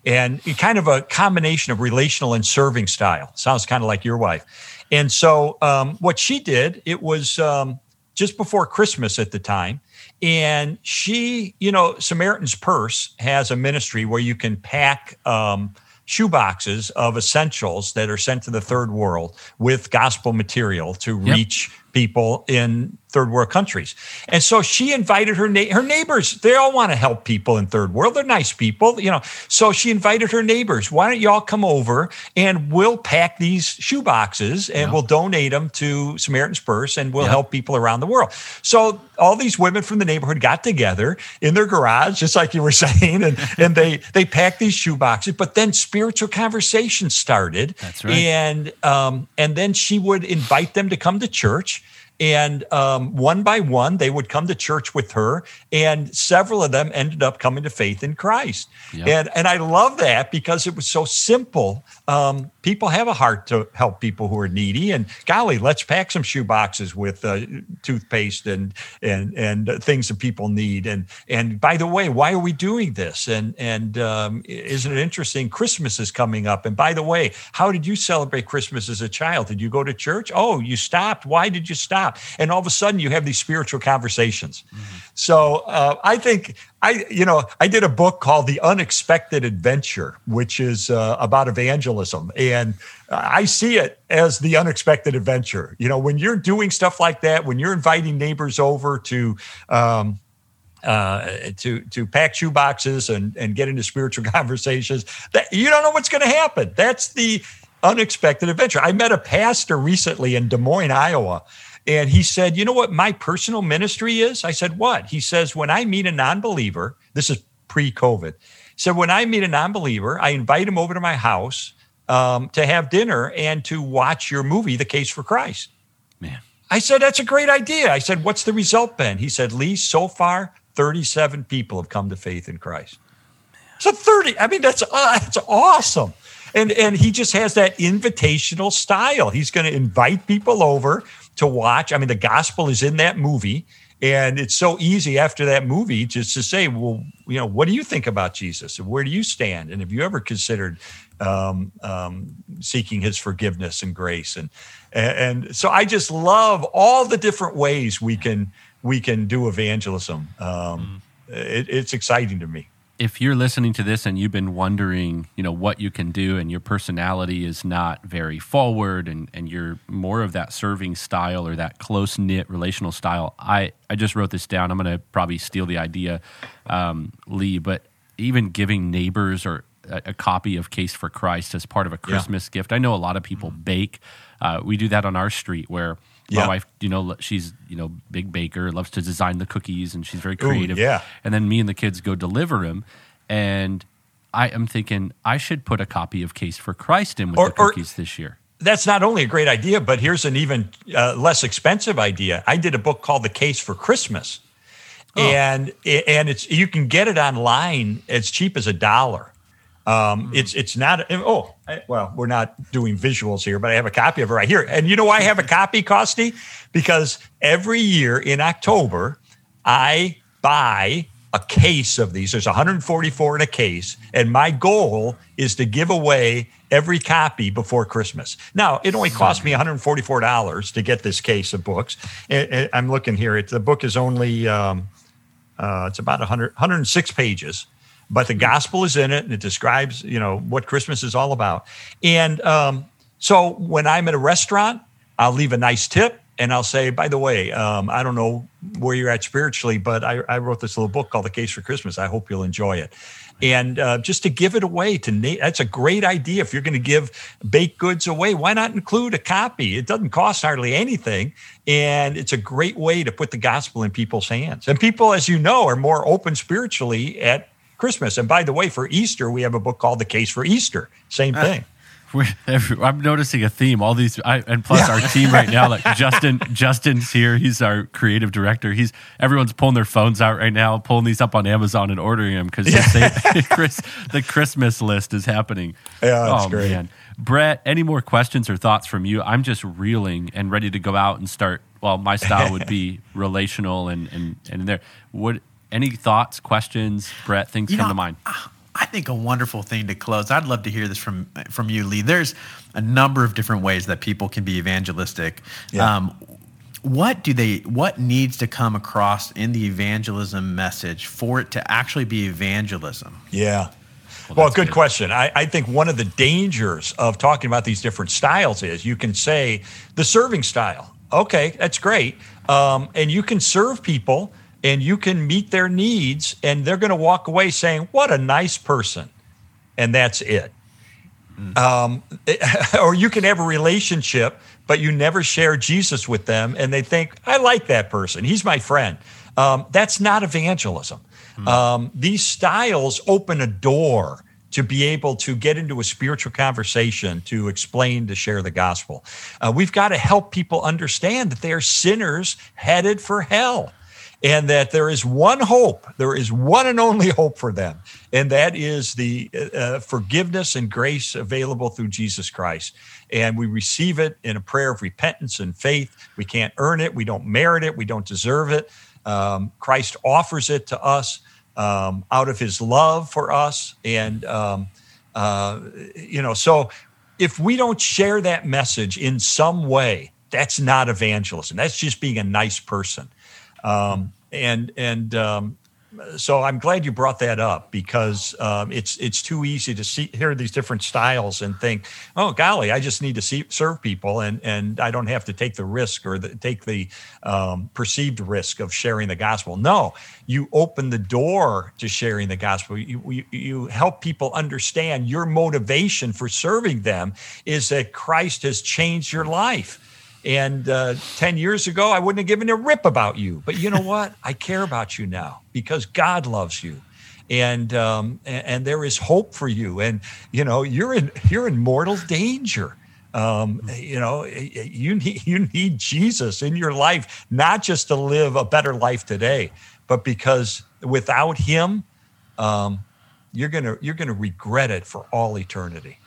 and kind of a combination of relational and serving style. Sounds kind of like your wife. And so, um, what she did, it was um, just before Christmas at the time and she, you know, Samaritan's Purse has a ministry where you can pack um, shoe boxes of essentials that are sent to the third world with gospel material to yep. reach people in third world countries. And so she invited her na- her neighbors. They all want to help people in third world. They're nice people, you know. So she invited her neighbors. Why don't y'all come over and we'll pack these shoe boxes and we'll donate them to Samaritan's Purse and we'll help people around the world. So all these women from the neighborhood got together in their garage, just like you were [laughs] saying, and and they they packed these shoe boxes. But then spiritual conversations started. That's right. And um, and then she would invite them to come to church and um, one by one, they would come to church with her, and several of them ended up coming to faith in Christ. Yep. And and I love that because it was so simple. Um, people have a heart to help people who are needy, and golly, let's pack some shoe boxes with uh, toothpaste and and and things that people need. And and by the way, why are we doing this? And and um, isn't it interesting? Christmas is coming up, and by the way, how did you celebrate Christmas as a child? Did you go to church? Oh, you stopped. Why did you stop? Stop. And all of a sudden, you have these spiritual conversations. Mm-hmm. So uh, I think I, you know, I did a book called The Unexpected Adventure, which is uh, about evangelism, and I see it as the unexpected adventure. You know, when you're doing stuff like that, when you're inviting neighbors over to. Um, uh, to to pack shoe boxes and and get into spiritual [laughs] conversations that you don't know what's going to happen. That's the unexpected adventure. I met a pastor recently in Des Moines, Iowa, and he said, You know what my personal ministry is? I said, What? He says, When I meet a non believer, this is pre COVID, said, When I meet a non believer, I invite him over to my house um, to have dinner and to watch your movie, The Case for Christ. Man. I said, That's a great idea. I said, What's the result been? He said, Lee, so far, 37 people have come to faith in Christ. So 30, I mean, that's, uh, that's awesome. And, and he just has that invitational style. He's going to invite people over to watch. I mean, the gospel is in that movie. And it's so easy after that movie just to say, well, you know, what do you think about Jesus? And where do you stand? And have you ever considered um, um, seeking his forgiveness and grace? And, and so I just love all the different ways we can we can do evangelism. Um, mm. it, it's exciting to me if you're listening to this and you've been wondering, you know, what you can do and your personality is not very forward and, and you're more of that serving style or that close knit relational style, I, I just wrote this down. I'm going to probably steal the idea, um, Lee, but even giving neighbors or a, a, copy of Case for Christ as part of a Christmas yeah. gift. I know a lot of people mm-hmm. bake. Uh, we do that on our street where – my yeah. wife, you know, she's you know big baker, loves to design the cookies, and she's very creative. Ooh, yeah. And then me and the kids go deliver them, and I am thinking I should put a copy of Case for Christ in with or, the cookies this year. That's not only a great idea, but here's an even uh, less expensive idea. I did a book called The Case for Christmas, oh. and and it's you can get it online as cheap as a dollar. Um, mm-hmm. It's it's not. Oh, well, we're not doing visuals here, but I have a copy of it right here. And you know why I have a copy, Costi? Because every year in October, I buy a case of these. There's 144 in a case, and my goal is to give away every copy before Christmas. Now, it only cost me $144 to get this case of books. I'm looking here. It, the book is only um, uh, it's about 100, 106 pages but the gospel is in it and it describes you know what christmas is all about and um, so when i'm at a restaurant i'll leave a nice tip and i'll say by the way um, i don't know where you're at spiritually but I, I, wrote this little book called the case for christmas i hope you'll enjoy it and uh, just to give it away to Nate, that's a great idea. If you're going to give baked goods away, why not include a copy? It doesn't cost hardly anything, and it's a great way to put the gospel in people's hands. And people, as you know, are more open spiritually at Christmas. And by the way, for Easter, we have a book called The Case for Easter. Same uh, thing. [laughs] I'm noticing a theme. All these, I, and plus yeah. our team right now, like Justin, [laughs] Justin's here. He's our creative director. He's everyone's pulling their phones out right now, pulling these up on Amazon and ordering them because yeah. [laughs] the Christmas list is happening. Yeah, that's oh, great. Man. Brett, any more questions or thoughts from you? I'm just reeling and ready to go out and start. Well, my style would be relational and and and there. Would any thoughts, questions, Brett? Things you come know, to mind. I think a wonderful thing to close. I'd love to hear this from from you, Lee. There's a number of different ways that people can be evangelistic. Yeah. Um, what do they what needs to come across in the evangelism message for it to actually be evangelism yeah well, well good, good, question I, I think one of the dangers of talking about these different styles is you can say the serving style okay that's great um, and you can serve people and you can meet their needs and they're going to walk away saying what a nice person and that's it mm. um, [laughs] or you can have a relationship but you never share jesus with them and they think i like that person he's my friend um, that's not evangelism mm. um, these styles open a door to be able to get into a spiritual conversation, to explain, to share the gospel. Uh, we've got to help people understand that they are sinners headed for hell and that there is one hope, there is one and only hope for them, and that is the uh, forgiveness and grace available through Jesus Christ. And we receive it in a prayer of repentance and faith. We can't earn it, we don't merit it, we don't deserve it. Um, Christ offers it to us um, out of his love for us. And, um, uh, you know, so if we don't share that message in some way, that's not evangelism. That's just being a nice person. Um, and and um, so I'm glad you brought that up because um, it's it's too easy to see hear these different styles and think, oh golly, I just need to see, serve people and and I don't have to take the risk or the, take the um, perceived risk of sharing the gospel. No, you open the door to sharing the gospel. You, you you help people understand your motivation for serving them is that Christ has changed your life and uh, 10 years ago, I wouldn't have given a rip about you. But you know what? I care about you now because God loves you. And, um, and, and there is hope for you. And you know you're in you're in mortal danger. Um, you know you need you need Jesus in your life, not just to live a better life today, but because without Him, um, you're gonna you're gonna regret it for all eternity.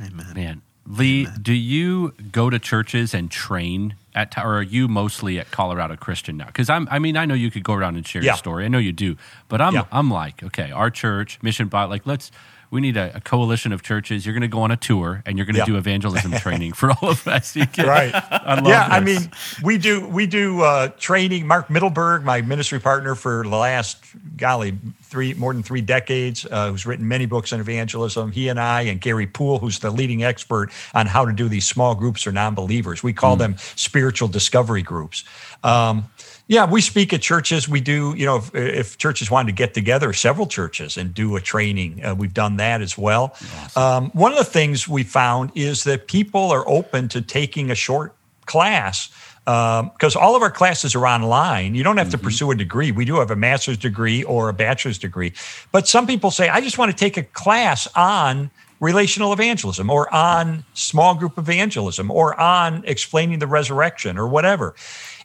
Amen. Man, Lee, do you go to churches and train at, or are you mostly at Colorado Christian now? Because I'm, I mean, I know you could go around and share yeah. your story. I know you do, but I'm, yeah. I'm like, okay, our church, Mission Bot, like, let's, we need a, a, coalition of churches. You're going to go on a tour and you're going to yeah. do evangelism training for all of us. Can, right. I yeah. This. I mean, we do we do uh, training. Mark Mittelberg, my ministry partner for the last golly three more than three decades, uh, who's written many books on evangelism. He and I and Gary Poole, who's the leading expert on how to do these small groups or non-believers. We call mm. them spiritual discovery groups. Um, yeah, we speak at churches. We do, you know, if, if, churches wanted to get together, several churches, and do a training, uh, we've done that as well. Awesome. Um, one of the things we found is that people are open to taking a short class because um, all of our classes are online. You don't have mm-hmm. to pursue a degree. We do have a master's degree or a bachelor's degree. But some people say, I just want to take a class on relational evangelism or on small group evangelism or on explaining the resurrection or whatever.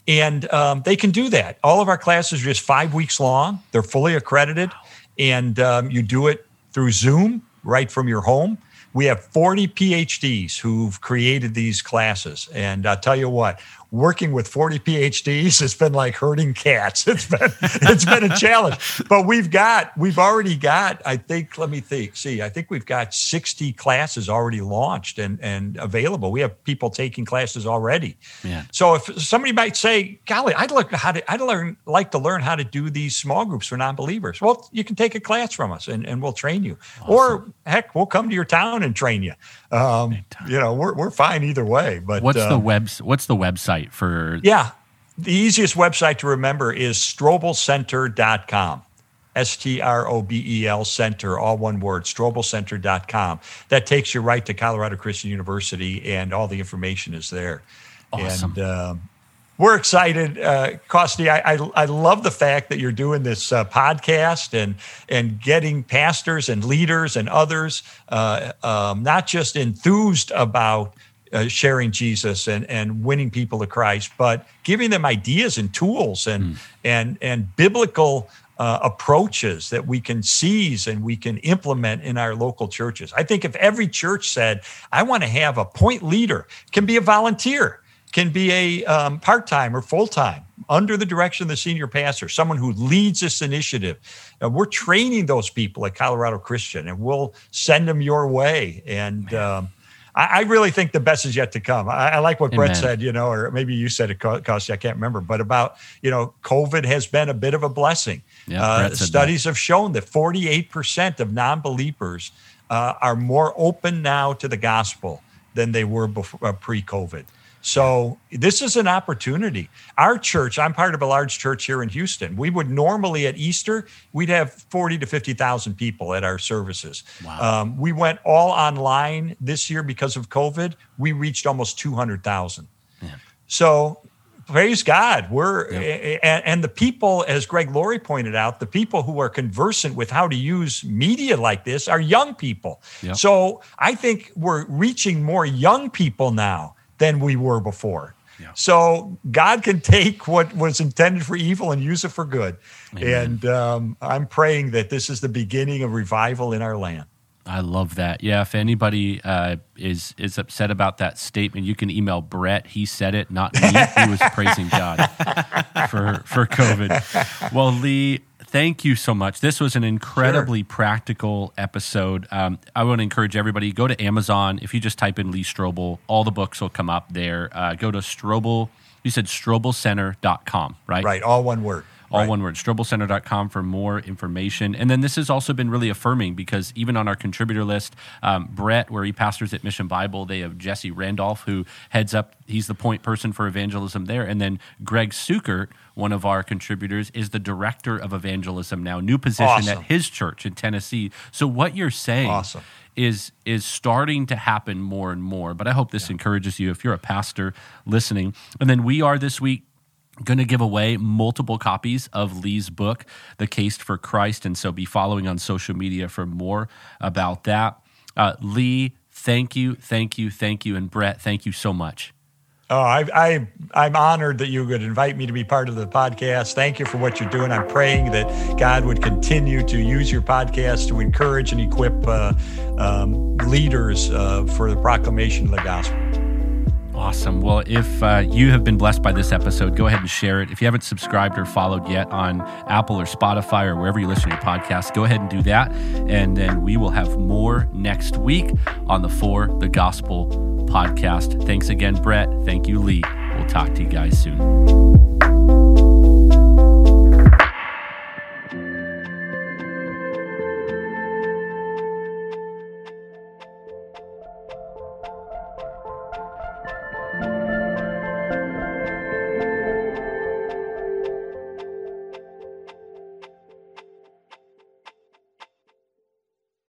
And um, they can do that. All of our classes are just five weeks long, they're fully accredited, and um, you do it through Zoom right from your home. We have 40 PhDs who've created these classes. And I'll tell you what, working with 40 PhDs has been like herding cats. [laughs] It's been it's been a challenge. But we've got we've already got I think let me think see I think we've got 60 classes already launched and and available. We have people taking classes already. Yeah. So if somebody might say, "Golly, I'd like how to I'd learn like to learn how to do these small groups for non-believers." Well, you can take a class from us and, and we'll train you. Awesome. Or heck, we'll come to your town and train you. Um, you know, we're we're fine either way. But what's the um, web what's the website website for? Yeah. The easiest website to remember is strobelcenter.com. S T R O B E L Center, all one word, strobelcenter.com. That takes you right to Colorado Christian University, and all the information is there. Awesome. And, um, we're excited, uh, Costi. I, I, I love the fact that you're doing this uh, podcast and and getting pastors and leaders and others uh, um, not just enthused about uh, sharing Jesus and, and winning people to Christ, but giving them ideas and tools and mm. and and biblical uh, approaches that we can seize and we can implement in our local churches. I think if every church said, "I want to have a point leader," can be a volunteer, can be a um, part time or full time under the direction of the senior pastor, someone who leads this initiative. And we're training those people at Colorado Christian, and we'll send them your way and. Um, I, I really think the best is yet to come. I, I like what Amen. Brett said, you know, or maybe you said it, Costi, I can't remember, but about, you know, COVID has been a bit of a blessing. Yeah, uh, studies that. have shown that 48% of non believers uh, are more open now to the gospel than they were before, uh, pre COVID. So this is an opportunity. Our church, I'm part of a large church here in Houston. We would normally at Easter, we'd have 40 to 50,000 people at our services. Wow. Um, we went all online this year because of COVID. We reached almost 200,000. Yeah. So praise God. We're yeah. and, and, the people, as Greg Laurie pointed out, the people who are conversant with how to use media like this are young people. So I think we're reaching more young people now than we were before. Yeah. So God can take what was intended for evil and use it for good. Amen. And um, I'm praying that this is the beginning of revival in our land. I love that. Yeah, if anybody uh, is is upset about that statement, you can email Brett. He said it, not me. he was praising God [laughs] for for COVID. Well, Lee, thank you so much. This was an incredibly sure. practical episode. Um, I want to encourage everybody go to Amazon. If you just type in Lee Strobel, all the books will come up there. Uh, go to Strobel. You said strobelcenter.com, right? Right, all one word all right. one word, strobelcenter.com for more information. And then this has also been really affirming because even on our contributor list, um, Brett, where he pastors at Mission Bible, they have Jesse Randolph, who heads up, he's the point person for evangelism there. And then Greg Sukert, one of our contributors, is the director of evangelism now, new position awesome. at his church in Tennessee. So what you're saying awesome. is is starting to happen more and more. But I hope this yeah. encourages you if you're a pastor listening. And then we are this week going to give away multiple copies of Lee's book, The Case for Christ. And so be following on social media for more about that. Uh, Lee, thank you, thank you, thank you. And Brett, thank you so much. Oh, I, I, I'm honored that you would invite me to be part of the podcast. Thank you for what you're doing. I'm praying that God would continue to use your podcast to encourage and equip uh, um, leaders uh, for the proclamation of the gospel. Awesome. Well, if uh, you have been blessed by this episode, go ahead and share it. If you haven't subscribed or followed yet on Apple or Spotify or wherever you listen to your podcast, go ahead and do that. And then we will have more next week on the For the Gospel podcast. Thanks again, Brett. Thank you, Lee. We'll talk to you guys soon.